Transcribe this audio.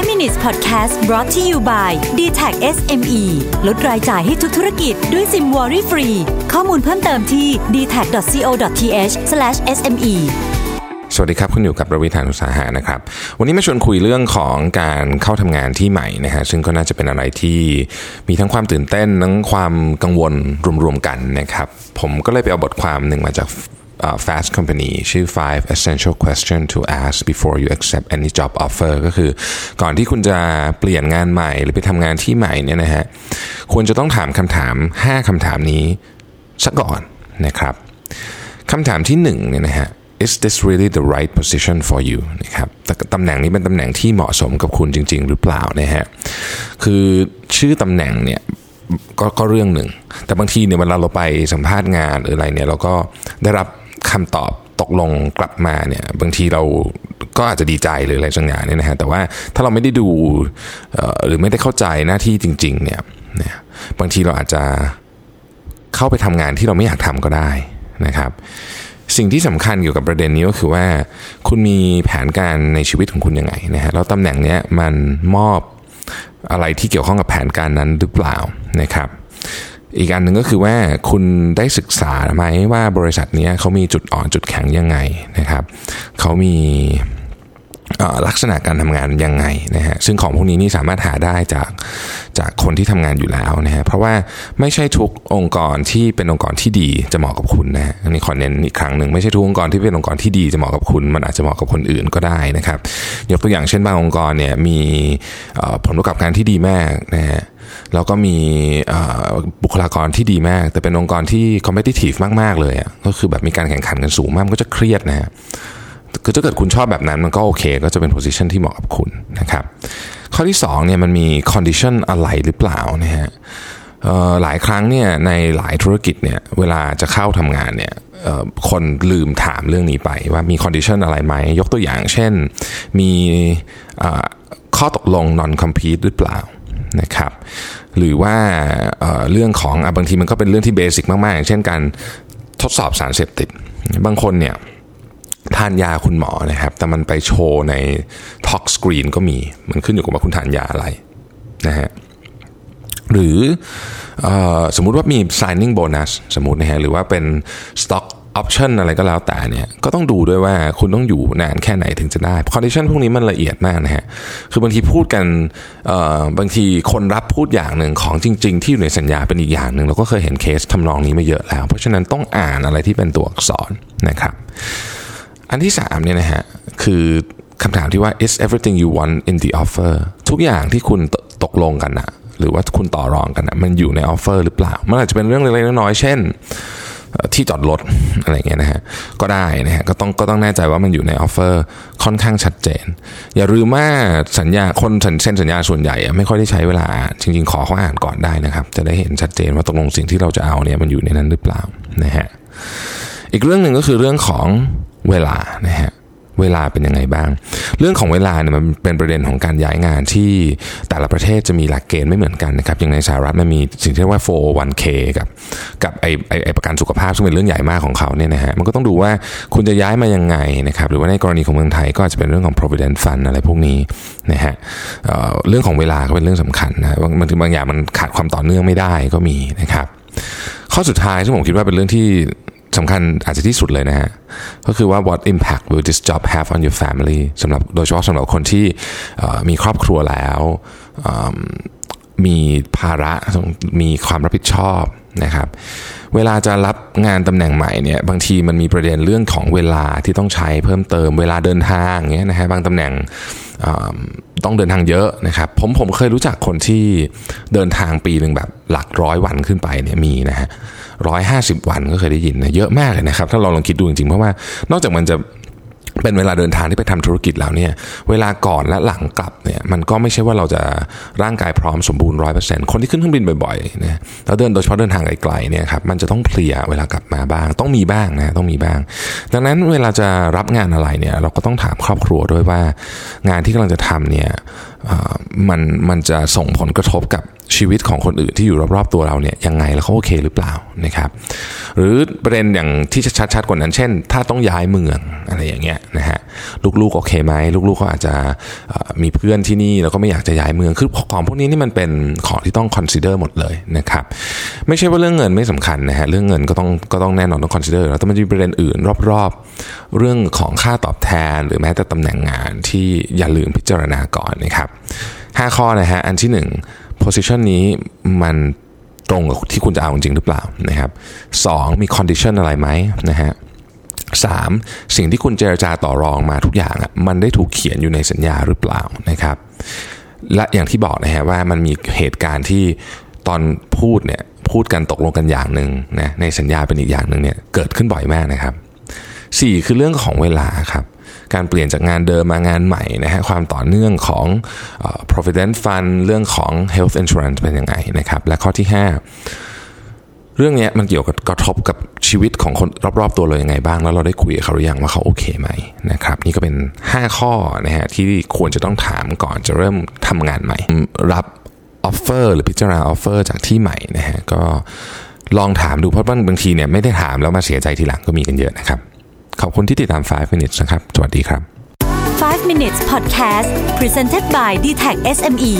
5 minutes podcast brought to you by d t a c SME ลดรายจ่ายให้ทุกธุรกิจด้วยซิมวอรี่ฟรี ข้อมูลเพิ่มเติมที่ d t a c c o t h s m e สวัสดีครับ คุณอยู่กับระวิธานอุตสาหะนะครับ วันนี้มาชวนคุยเรื่องของการเข้าทำงานที่ใหม่นะฮะซึ่งก็น่าจะเป็นอะไรที่มีทั้งความตื่นเต้นทั้งความกังวลรวมๆกันนะครับ ผมก็เลยไปเอาบทความหนึ่งมาจาก Fast Company ชื่อ five essential question to ask before you accept any job offer ก็คือก่อนที่คุณจะเปลี่ยนงานใหม่หรือไปทำงานที่ใหม่เนี่ยนะฮะควรจะต้องถามคำถาม 5คำถามนี้ซะก่อนนะครับคำถามที่1เนี่ยนะฮะ is this really the right position for you นะครับตำแหน่งนี้เป็นตำแหน่งที่เหมาะสมกับคุณจริง ๆ หรือเปล่านะฮะ คือชื่อตำแหน่งเนี่ยกก็เรื่องหนึ่ง แต่บางทีเนี่ยเวลาเราไปสัมภาษณ์งานหรืออะไรเนี่ยเราก็ได้รับ คำตอบตกลงกลับมาเนี่ยบางทีเราก็อาจจะดีใจหรืออะไรสักอย่างเนี่ยนะฮะแต่ว่าถ้าเราไม่ได้ดูหรือไม่ได้เข้าใจหน้าที่จริงๆเนี่ยบางทีเราอาจจะเข้าไปทำงานที่เราไม่อยากทำก็ได้นะครับ สิ่งที่สำคัญเกี่ยวกับประเด็นนี้ก็คือว่า คุณมีแผนการในชีวิตของคุณยังไงนะฮะแล้วตำแหน่งเนี้ยมันมอบอะไรที่เกี่ยวข้องกับแผนการนั้นหรือเปล่านะครับ อีกอันหนึ่งก็คือว่าคุณได้ศึกษาไหมว่าบริษัทนี้เขามีจุดอ่อนจุดแข็งยังไงนะครับเขามี ลักษณะการทำงานยังไงนะฮะซึ่งของพวกนี้นี่สามารถหาได้จากจากคนที่ทำงานอยู่แล้วนะฮะเพราะว่าไม่ใช่ทุกองค์กรที่เป็นองค์กรที่ดีจะเหมาะกับคุณนะอันนี้ขอเน้นอีกครั้งหนึ่งไม่ใช่ทุกองค์กรที่เป็นองค์กรที่ดีจะเหมาะกับคุณ มันอาจจะเหมาะกับคนอื่นก็ได้นะครับ ยกตัวอย่างเช่นบางองค์กรเนี่ยมีผลประกอบการที่ดีมากนะฮะแล้วก็มีบุคลากรที่ดีมาก แต่เป็นองค์กรที่ competitive มาก ๆ เลยอะก็คือแบบมีการแข่งขันกันสูงมากมันก็จะเครียดนะฮะ คือถ้าเกิดคุณชอบแบบนั้นมันก็โอเค ก็จะเป็น position ที่เหมาะกับคุณนะครับ ข้อที่2เนี่ยมันมี condition อะไรหรือเปล่านะฮะหลายครั้งเนี่ยในหลายธุรกิจเนี่ยเวลาจะเข้าทำงานเนี่ยคนลืมถามเรื่องนี้ไปว่ามี condition อะไรไหม ยกตัวอย่างเช่นมีข้อตกลง non compete หรือเปล่านะครับหรือว่าเรื่องของบางทีมันก็เป็นเรื่องที่เบสิกมาก ๆ อย่างเช่นการทดสอบสารเสพติด บางคนเนี่ย ทานยาคุณหมอนะครับ แต่มันไปโชว์ในท็อกสกรีนก็มี มันขึ้นอยู่กับว่าคุณทานยาอะไรนะฮะหรืออสมมุติว่ามี signing bonus สมมตินะฮะหรือว่าเป็น stock option อะไรก็แล้วแต่เนี่ยก็ต้องดูด้วยว่าคุณต้องอยู่นานแค่ไหนถึงจะได้ condition พวกนี้มันละเอียดมากนะฮะคือบางทีพูดกันบางทีคนรับพูดอย่างหนึ่งของจริง ๆ ที่อยู่ในสัญญาเป็นอีกอย่างหนึ่งเราก็เคยเห็นเคสทำนองนี้มาเยอะแล้ว เพราะฉะนั้นต้องอ่านอะไรที่เป็นตัวอักษรนะครับ อันที่สามเนี่ยนะฮะคือคำถามที่ว่า is everything you want in the offer ทุกอย่างที่คุณตกลงกันนะหรือว่าคุณต่อรองกันนะมันอยู่ในออฟเฟอร์หรือเปล่า มันอาจจะเป็นเรื่องเล็กๆน้อยๆเช่นที่จอดรถอะไรเงี้ยนะฮะก็ได้นะฮะก็ต้องก็ต้องแน่ใจว่ามันอยู่ใน offer ค่อนข้างชัดเจน อย่าลืมว่าสัญญาคนเซ็นสัญญาส่วนใหญ่ ไม่ค่อยได้ใช้เวลา จริงๆ ขอเขาอ่านก่อนได้นะครับ จะได้เห็นชัดเจนว่าตกลงสิ่งที่เราจะเอาเนี่ยมันอยู่ในนั้นหรือเปล่านะฮะอีกเรื่องหนึ่งก็คือเรื่องของ เวลานะฮะเวลาเป็นยังไงบ้าง เรื่องของเวลาเนี่ยมันเป็นประเด็นของการย้ายงานที่แต่ละประเทศจะมีหลักเกณฑ์ไม่เหมือนกันนะครับอย่างในสหรัฐมันมีสิ่งที่เรียกว่า 401k กับกับไอไอไอประกันสุขภาพซึ่งเป็นเรื่องใหญ่มากของเขาเนี่ยนะฮะมันก็ต้องดูว่าคุณจะย้ายมายังไงนะครับหรือว่าในกรณีของเมืองไทยก็อาจจะเป็นเรื่องของ provident fund อะไรพวกนี้นะฮะเรื่องของเวลาก็เป็นเรื่องสำคัญนะบางบางอย่างมันขาดความต่อเนื่องไม่ได้ก็มีนะครับข้อสุดท้ายที่ผมคิดว่าเป็นเรื่องที่ สำคัญอาจจะที่สุดเลยนะฮะ ก็คือว่า what impact will this job have on your family สำหรับโดยเฉพาะสำหรับคนที่มีครอบครัวแล้วมีภาระมีความรับผิดชอบนะครับ เวลาจะรับงานตำแหน่งใหม่เนี่ยบางทีมันมีประเด็นเรื่องของเวลาที่ต้องใช้เพิ่มเติมเวลาเดินทางเงี้ยนะฮะบางตำแหน่ง ต้องเดินทางเยอะนะครับ ผมผมเคยรู้จักคนที่เดินทางปีหนึ่งแบบหลักร้อยวันขึ้นไปเนี่ยมีนะฮะร้อยห้าสิบวันก็เคยได้ยินนะเยอะมากเลยนะครับ ถ้าเราลองคิดดูจริงๆ เพราะว่านอกจากมันจะ เป็นเวลาเดินทางที่ไปทำธุรกิจแล้วเนี่ยเวลาก่อนและหลังกลับเนี่ยมันก็ไม่ใช่ว่าเราจะร่างกายพร้อมสมบูรณ์ร้อยเปอร์เซ็นต์คนที่ขึ้นเครื่องบินบ่อยๆนะแล้วเดินโดยเฉพาะเดินทางไกลๆเนี่ยครับมันจะต้องเพลียเวลากลับมาบ้าง ต้องมีบ้างนะต้องมีบ้าง ดังนั้นเวลาจะรับงานอะไรเนี่ยเราก็ต้องถามครอบครัวด้วยว่า งานที่กำลังจะทำเนี่ยมันมันจะส่งผลกระทบกับชีวิตของคนอื่นที่อยู่รอบๆตัวเราเนี่ยยังไงแล้วเขาโอเคหรือเปล่านะครับ หรือประเด็นอย่างที่ชัดๆกว่านั้นเช่น ถ้าต้องย้ายเมือง อะไรอย่างเงี้ยนะฮะลูกๆโอเคไหมลูกๆเขาอาจจะมีเพื่อนที่นี่แล้วก็ไม่อยากจะย้ายเมืองคือของพวกนี้นี่มันเป็นของที่ต้อง consider หมดเลยนะครับไม่ใช่ว่าเรื่องเงินไม่สำคัญนะฮะเรื่องเงินก็ต้องก็ต้องแน่นอนต้อง consider แล้วแต่มันมีประเด็นอื่นรอบๆ เรื่องของค่าตอบแทนหรือแม้แต่ตำแหน่งงานที่อย่าลืมพิจารณาก่อนนะครับ5ข้อนะฮะอันที่ 1 position นี้มันตรงกับที่คุณจะเอาจริงหรือเปล่านะครับสองมี condition อะไรไหมนะฮะ สามสิ่งที่คุณเจรจาต่อรองมาทุกอย่างอะมันได้ถูกเขียนอยู่ในสัญญาหรือเปล่านะครับ และอย่างที่บอกนะฮะว่ามันมีเหตุการณ์ที่ตอนพูดเนี่ยพูดกันตกลงกันอย่างหนึ่งนะในสัญญาเป็นอีกอย่างหนึ่งเนี่ยเกิดขึ้นบ่อยมากนะครับสี่คือเรื่องของเวลาครับการเปลี่ยนจากงานเดิมมางานใหม่นะฮะความต่อเนื่องของ provident fund เรื่องของ health insurance เป็นยังไงนะครับ และข้อที่ 5 เรื่องนี้มันเกี่ยวกับกระทบกับชีวิตของคนรอบๆตัวเรายังไงบ้าง แล้วเราได้คุยกับเขาหรือยังว่าเขาโอเคไหมนะครับ นี่ก็เป็น 5 ข้อนะฮะที่ควรจะต้องถามก่อนจะเริ่มทำงานใหม่ รับ offer หรือพิจารณา offer จากที่ใหม่นะฮะก็ลองถามดูเพราะว่าบางทีเนี่ยไม่ได้ถามแล้วมาเสียใจทีหลังก็มีกันเยอะนะครับ ขอบคุณที่ติดตาม 5 minutes นะครับ สวัสดีครับ 5 minutes podcast presented by d t e c SME